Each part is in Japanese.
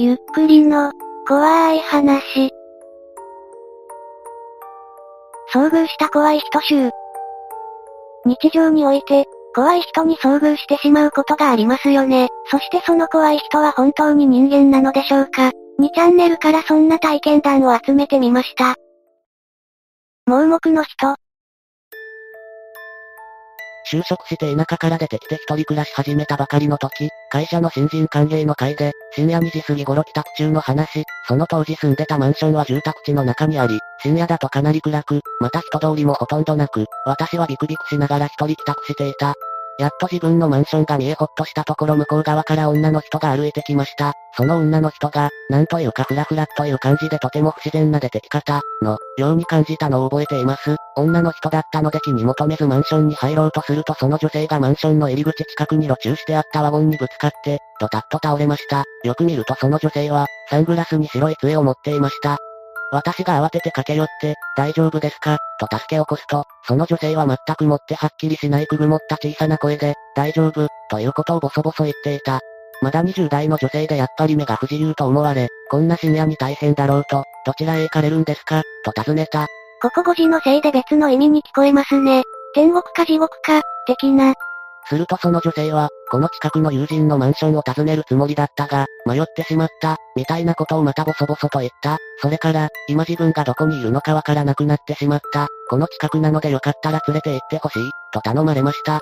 ゆっくりの、怖い話。遭遇した怖い人集。日常において、怖い人に遭遇してしまうことがありますよね。そしてその怖い人は本当に人間なのでしょうか ?2 チャンネルからそんな体験談を集めてみました。盲目の人。就職して田舎から出てきて一人暮らし始めたばかりの時、会社の新人歓迎の会で、深夜2時過ぎ頃帰宅中の話、その当時住んでたマンションは住宅地の中にあり、深夜だとかなり暗く、また人通りもほとんどなく、私はビクビクしながら一人帰宅していた。やっと自分のマンションが見えほっとしたところ向こう側から女の人が歩いてきました。その女の人が、なんというかフラフラという感じでとても不自然な出てき方、の、ように感じたのを覚えています。女の人だったので気に求めずマンションに入ろうとするとその女性がマンションの入り口近くに路中してあったワゴンにぶつかって、ドタッと倒れました。よく見るとその女性は、サングラスに白い杖を持っていました。私が慌てて駆け寄って、大丈夫ですか？と助け起こすと、その女性は全くもってはっきりしないくぐもった小さな声で、大丈夫、ということをボソボソ言っていた。まだ20代の女性でやっぱり目が不自由と思われ、こんな深夜に大変だろうと、どちらへ行かれるんですか？と尋ねた。ここ5時のせいで別の意味に聞こえますね。天国か地獄か、的な。するとその女性は、この近くの友人のマンションを訪ねるつもりだったが、迷ってしまった、みたいなことをまたボソボソと言った。それから、今自分がどこにいるのかわからなくなってしまった。この近くなのでよかったら連れて行ってほしい、と頼まれました。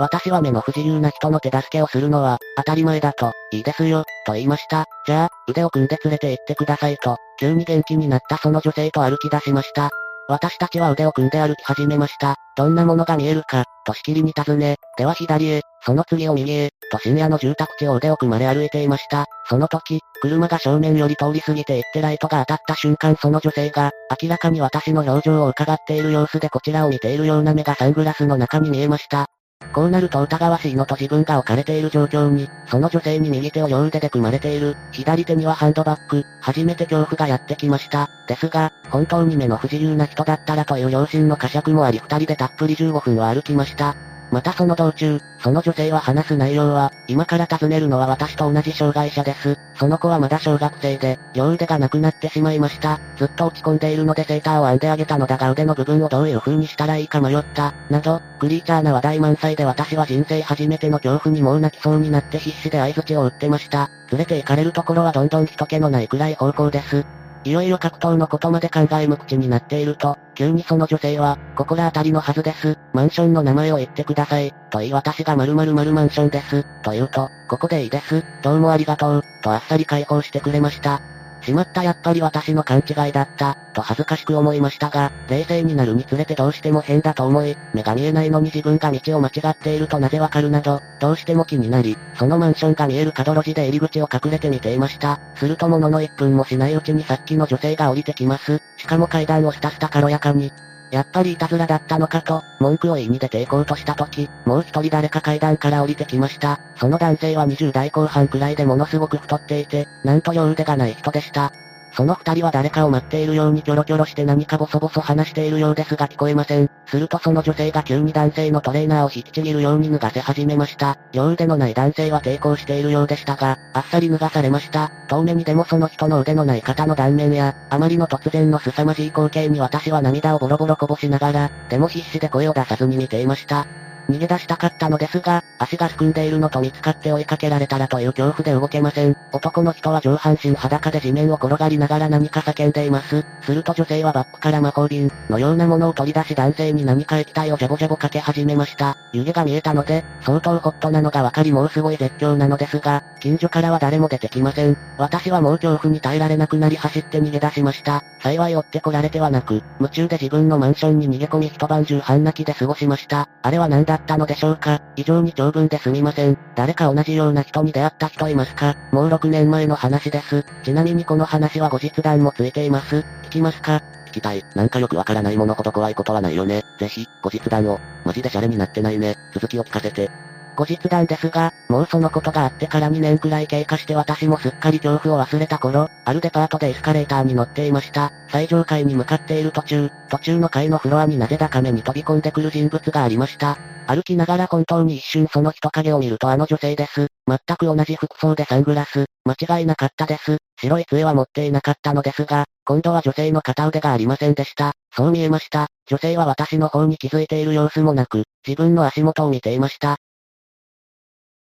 私は目の不自由な人の手助けをするのは、当たり前だと、いいですよ、と言いました。じゃあ、腕を組んで連れて行ってくださいと、急に元気になったその女性と歩き出しました。私たちは腕を組んで歩き始めました。どんなものが見えるか、としきりに尋ね、では左へ、その次を右へ、と深夜の住宅地を腕を組まれ歩いていました。その時、車が正面より通り過ぎていってライトが当たった瞬間その女性が、明らかに私の表情を伺っている様子でこちらを見ているような目がサングラスの中に見えました。こうなると疑わしいのと自分が置かれている状況に、その女性に右手を両腕で組まれている、左手にはハンドバッグ、初めて恐怖がやってきました。ですが、本当に目の不自由な人だったらという良心の呵責もあり二人でたっぷり15分を歩きました。またその道中、その女性は話す内容は、今から尋ねるのは私と同じ障害者です。その子はまだ小学生で、両腕がなくなってしまいました。ずっと落ち込んでいるのでセーターを編んであげたのだが腕の部分をどういう風にしたらいいか迷った。など、クリーチャーな話題満載で私は人生初めての恐怖にもう泣きそうになって必死で合図を打ってました。連れて行かれるところはどんどん人気のない暗い方向です。いよいよ格闘のことまで考え無口になっていると、急にその女性は、心当たりのはずです。マンションの名前を言ってください。と言い私が〇〇〇マンションです。と言うと、ここでいいです。どうもありがとう。とあっさり解放してくれました。しまったやっぱり私の勘違いだった、と恥ずかしく思いましたが、冷静になるにつれてどうしても変だと思い、目が見えないのに自分が道を間違っているとなぜわかるなど、どうしても気になり、そのマンションが見える角路地で入り口を隠れて見ていました。するとものの1分もしないうちにさっきの女性が降りてきます。しかも階段をひたすた軽やかに、やっぱりいたずらだったのかと、文句を言いに出て行こうとした時、もう一人誰か階段から降りてきました。その男性は20代後半くらいでものすごく太っていて、なんと両腕がない人でした。その二人は誰かを待っているようにキョロキョロして何かボソボソ話しているようですが聞こえません。するとその女性が急に男性のトレーナーを引きちぎるように脱がせ始めました。両腕のない男性は抵抗しているようでしたが、あっさり脱がされました。遠目にでもその人の腕のない方の断面や、あまりの突然の凄まじい光景に私は涙をボロボロこぼしながら、でも必死で声を出さずに見ていました。逃げ出したかったのですが、足がすくんでいるのと見つかって追いかけられたらという恐怖で動けません。男の人は上半身裸で地面を転がりながら何か叫んでいます。すると女性はバッグから魔法瓶のようなものを取り出し男性に何か液体をジャボジャボかけ始めました。湯気が見えたので、相当ホットなのがわかりもうすごい絶叫なのですが、近所からは誰も出てきません。私はもう恐怖に耐えられなくなり走って逃げ出しました。幸い追ってこられてはなく、夢中で自分のマンションに逃げ込み一晩中半泣きで過ごしました。あれは何だ？ったのでしょうか？異常に長文ですみません。誰か同じような人に出会った人いますか？もう6年前の話です。ちなみにこの話は後日談もついています。聞きますか？聞きたい。なんかよくわからないものほど怖いことはないよね。ぜひ、後日談を。マジでシャレになってないね。続きを聞かせて。後日談ですが、もうそのことがあってから2年くらい経過して私もすっかり恐怖を忘れた頃、あるデパートでエスカレーターに乗っていました。最上階に向かっている途中、途中の階のフロアになぜだか目に飛び込んでくる人物がありました。歩きながら本当に一瞬その人影を見るとあの女性です。全く同じ服装でサングラス、間違いなかったです。白い杖は持っていなかったのですが、今度は女性の片腕がありませんでした。そう見えました。女性は私の方に気づいている様子もなく、自分の足元を見ていました。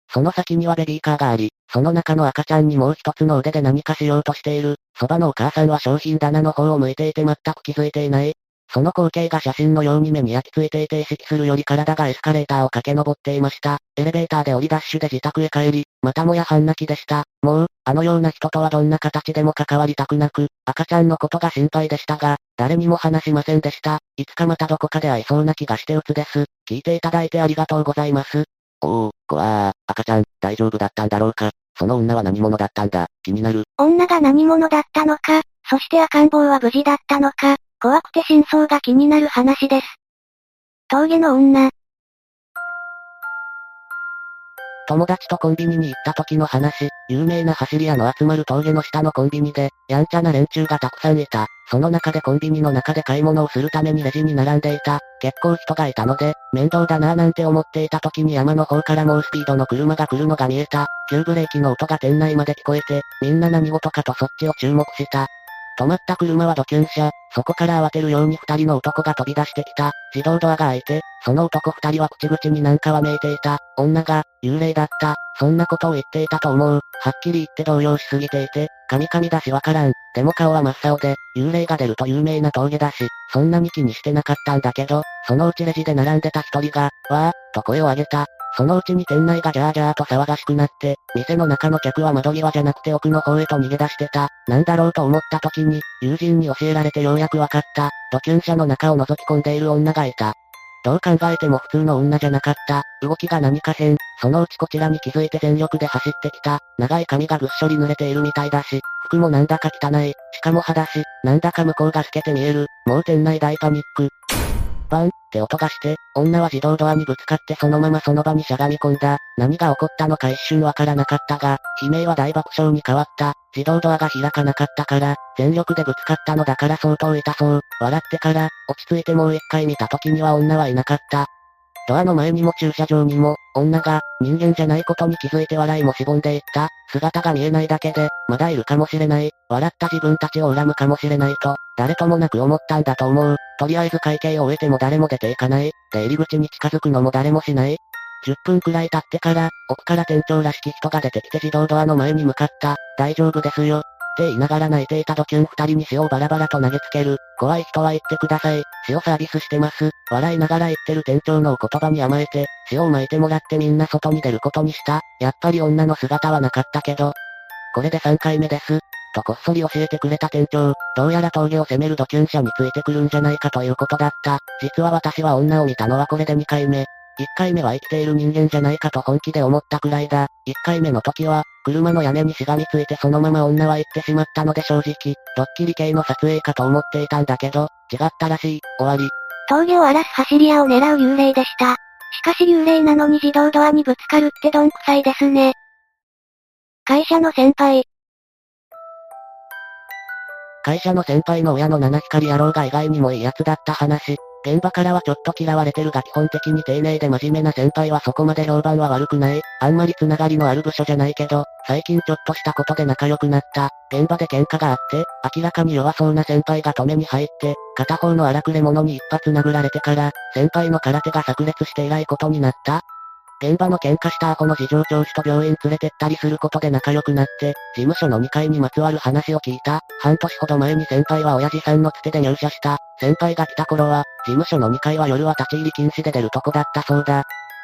その先にはベビーカーがあり、その中の赤ちゃんにもう一つの腕で何かしようとしている。そばのお母さんは商品棚の方を向いていて全く気づいていない。その光景が写真のように目に焼き付いていて意識するより体がエスカレーターを駆け上っていました。エレベーターで降りダッシュで自宅へ帰り、またもや半泣きでした。もう、あのような人とはどんな形でも関わりたくなく、赤ちゃんのことが心配でしたが、誰にも話しませんでした。いつかまたどこかで会いそうな気がして鬱です。聞いていただいてありがとうございます。おお、こわー、赤ちゃん、大丈夫だったんだろうか。その女は何者だったんだ、気になる。女が何者だったのか、そして赤ん坊は無事だったのか、怖くて真相が気になる話です。峠の女。友達とコンビニに行った時の話、有名な走り屋の集まる峠の下のコンビニで、やんちゃな連中がたくさんいた。その中でコンビニの中で買い物をするためにレジに並んでいた。結構人がいたので、面倒だなぁなんて思っていた時に山の方から猛スピードの車が来るのが見えた。急ブレーキの音が店内まで聞こえて、みんな何事かとそっちを注目した。止まった車はドキュン車、そこから慌てるように二人の男が飛び出してきた。自動ドアが開いて、その男二人は口々になんかわめいていた。女が、幽霊だった。そんなことを言っていたと思う。はっきり言って動揺しすぎていて、カミカミだしわからん。でも顔は真っ青で、幽霊が出ると有名な峠だし、そんなに気にしてなかったんだけど、そのうちレジで並んでた一人が、わー、と声を上げた。そのうちに店内がギャーギャーと騒がしくなって、店の中の客は窓際じゃなくて奥の方へと逃げ出してた。なんだろうと思った時に、友人に教えられてようやくわかった。ドキュン車の中を覗き込んでいる女がいた。どう考えても普通の女じゃなかった。動きが何か変。そのうちこちらに気づいて全力で走ってきた。長い髪がぐっしょり濡れているみたいだし、服もなんだか汚い。しかも裸足。なんだか向こうが透けて見える。もう店内大パニック。バンって音がして、女は自動ドアにぶつかってそのままその場にしゃがみ込んだ。何が起こったのか一瞬わからなかったが、悲鳴は大爆笑に変わった。自動ドアが開かなかったから、全力でぶつかったのだから相当痛そう。笑ってから、落ち着いてもう一回見た時には女はいなかった。ドアの前にも駐車場にも、女が、人間じゃないことに気づいて笑いもしぼんでいった。姿が見えないだけで、まだいるかもしれない。笑った自分たちを恨むかもしれないと、誰ともなく思ったんだと思う。とりあえず会計を終えても誰も出ていかない。で入り口に近づくのも誰もしない。10分くらい経ってから、奥から店長らしき人が出てきて自動ドアの前に向かった。大丈夫ですよ。って言いながら泣いていたドキュン二人に塩をバラバラと投げつける。怖い人は言ってください。塩サービスしてます。笑いながら言ってる店長のお言葉に甘えて、塩を撒いてもらってみんな外に出ることにした。やっぱり女の姿はなかったけど。これで3回目です。とこっそり教えてくれた店長、どうやら峠を攻めるドキュン車についてくるんじゃないかということだった。実は私は女を見たのはこれで2回目。1回目は生きている人間じゃないかと本気で思ったくらいだ。1回目の時は、車の屋根にしがみついてそのまま女は行ってしまったので正直、ドッキリ系の撮影かと思っていたんだけど、違ったらしい。終わり。峠を荒らす走り屋を狙う幽霊でした。しかし幽霊なのに自動ドアにぶつかるってどんくさいですね。会社の先輩。会社の先輩の親の七光野郎が意外にもいい奴だった話。現場からはちょっと嫌われてるが基本的に丁寧で真面目な先輩はそこまで評判は悪くない。あんまりつながりのある部署じゃないけど、最近ちょっとしたことで仲良くなった。現場で喧嘩があって、明らかに弱そうな先輩が止めに入って、片方の荒くれ者に一発殴られてから、先輩の空手が炸裂して偉いことになった。現場の喧嘩したアホの事情聴取と病院連れてったりすることで仲良くなって、事務所の2階にまつわる話を聞いた。半年ほど前に先輩は親父さんのつてで入社した。先輩が来た頃は、事務所の2階は夜は立ち入り禁止で出るとこだったそうだ。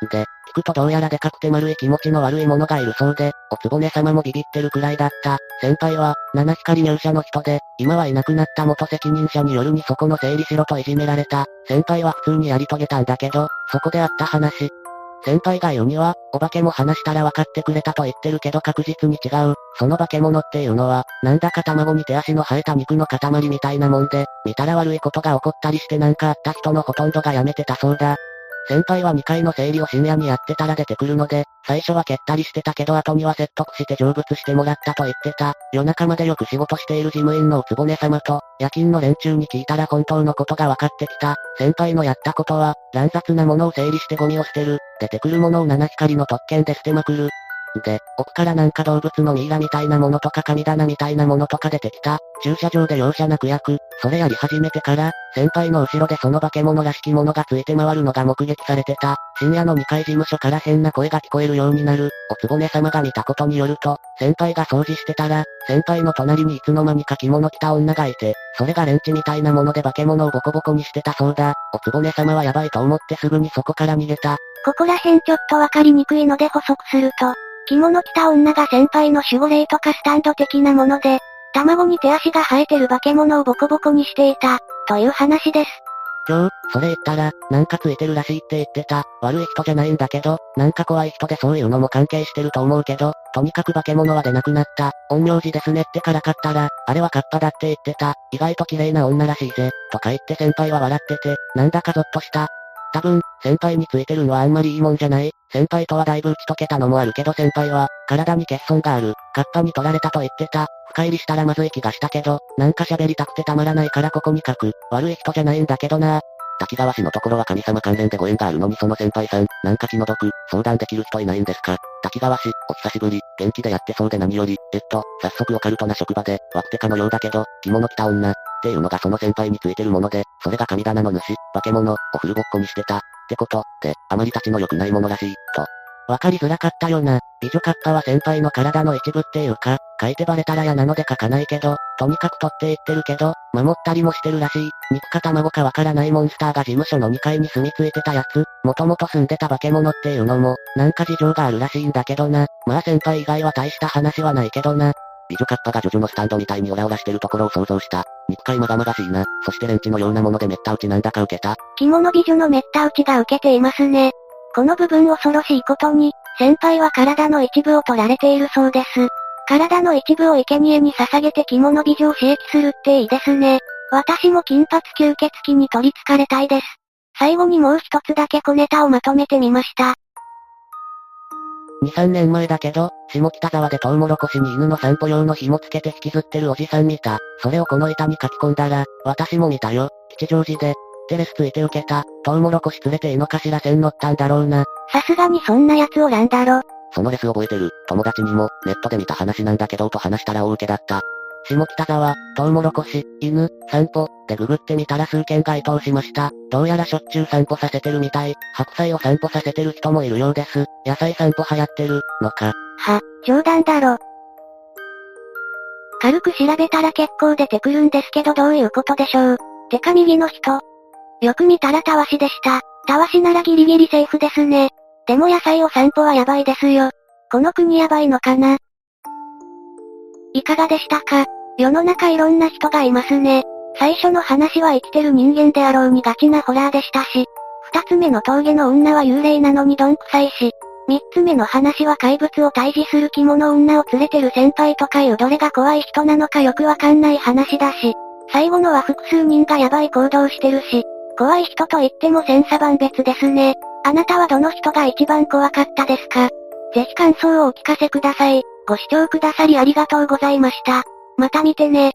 で、聞くとどうやらでかくて丸い気持ちの悪い者がいるそうで、おつぼね様もビビってるくらいだった。先輩は、七光入社の人で、今はいなくなった元責任者によるにそこの整理しろといじめられた。先輩は普通にやり遂げたんだけど、そこであった話、先輩が言うには、お化けも話したら分かってくれたと言ってるけど確実に違う。その化け物っていうのは、なんだか卵に手足の生えた肉の塊みたいなもんで、見たら悪いことが起こったりしてなんかあった人のほとんどが辞めてたそうだ。先輩は2階の整理を深夜にやってたら出てくるので、最初は蹴ったりしてたけど後には説得して成仏してもらったと言ってた。夜中までよく仕事している事務員のおつぼね様と、夜勤の連中に聞いたら本当のことが分かってきた。先輩のやったことは、乱雑なものを整理してゴミを捨てる。出てくるものを七光の特権で捨てまくる。で、奥からなんか動物のミイラみたいなものとか神棚みたいなものとか出てきた。駐車場で容赦なく焼く。それやり始めてから、先輩の後ろでその化け物らしきものがついて回るのが目撃されてた。深夜の2階事務所から変な声が聞こえるようになる。おつぼね様が見たことによると、先輩が掃除してたら、先輩の隣にいつの間にか着物着た女がいて、それがレンチみたいなもので化け物をボコボコにしてたそうだ。おつぼね様はやばいと思ってすぐにそこから逃げた。ここら辺ちょっとわかりにくいので補足すると、着物着た女が先輩の守護霊とかスタンド的なもので、卵に手足が生えてる化け物をボコボコにしていた、という話です。今日、それ言ったら、なんかついてるらしいって言ってた。悪い人じゃないんだけど、なんか怖い人でそういうのも関係してると思うけど、とにかく化け物は出なくなった。陰陽師ですねってからかったら、あれはカッパだって言ってた。意外と綺麗な女らしいぜ。とか言って先輩は笑ってて、なんだかゾッとした。多分、先輩についてるのはあんまりいいもんじゃない先輩とはだいぶ打ち解けたのもあるけど先輩は、体に欠損がある。カッパに取られたと言ってた。深入りしたらまずい気がしたけど、なんか喋りたくてたまらないからここに書く。悪い人じゃないんだけどな。滝川氏のところは神様関連でご縁があるのにその先輩さん、なんか気の毒、相談できる人いないんですか？滝川氏、お久しぶり、元気でやってそうで何より、えっと、早速オカルトな職場で、ワクテカのようだけど、着物着た女、っていうのがその先輩についてるもので、それが神棚の主、化け物、をフルボッコにしてた、ってこと、で、あまり立ちの良くないものらしい、と。わかりづらかったよな。美女カッパは先輩の体の一部っていうか、書いてバレたら嫌なので書かないけど、とにかく取っていってるけど、守ったりもしてるらしい。肉か卵かわからないモンスターが事務所の2階に住み着いてたやつ、もともと住んでた化け物っていうのも、なんか事情があるらしいんだけどな。まあ先輩以外は大した話はないけどな。美女カッパがジョジョのスタンドみたいにオラオラしてるところを想像した。肉塊まがまがしいな。そしてレンチのようなものでめった打ちなんだか受けた。着物美女のめった打ちが受けていますね。この部分恐ろしいことに、先輩は体の一部を取られているそうです。体の一部を生贄に捧げて着物美女を刺激するっていいですね。私も金髪吸血鬼に取り憑かれたいです。最後にもう一つだけ小ネタをまとめてみました。2、3年前だけど、下北沢でトウモロコシに犬の散歩用の紐つけて引きずってるおじさん見た。それをこの板に書き込んだら、私も見たよ。吉祥寺で。テレスついて受けた。トウモロコシ連れて井の頭線乗ったんだろうな。さすがにそんな奴おらんだろ。そのレス覚えてる。友達にも、ネットで見た話なんだけどと話したら大受けだった。下北沢、トウモロコシ、犬、散歩、でググってみたら数件該当しました。どうやらしょっちゅう散歩させてるみたい。白菜を散歩させてる人もいるようです。野菜散歩流行ってる、のか。は、冗談だろ。軽く調べたら結構出てくるんですけどどういうことでしょう。てか右の人。よく見たらたわしでした。たわしならギリギリセーフですね。でも野菜を散歩はやばいですよ。この国やばいのかないかがでしたか？世の中いろんな人がいますね。最初の話は生きてる人間であろうにガチなホラーでしたし、二つ目の峠の女は幽霊なのにどんくさいし、三つ目の話は怪物を退治する着物女を連れてる先輩とかいうどれが怖い人なのかよくわかんない話だし、最後のは複数人がヤバい行動してるし、怖い人と言っても千差万別ですね。あなたはどの人が一番怖かったですか？ぜひ感想をお聞かせください。ご視聴くださりありがとうございました。また見てね。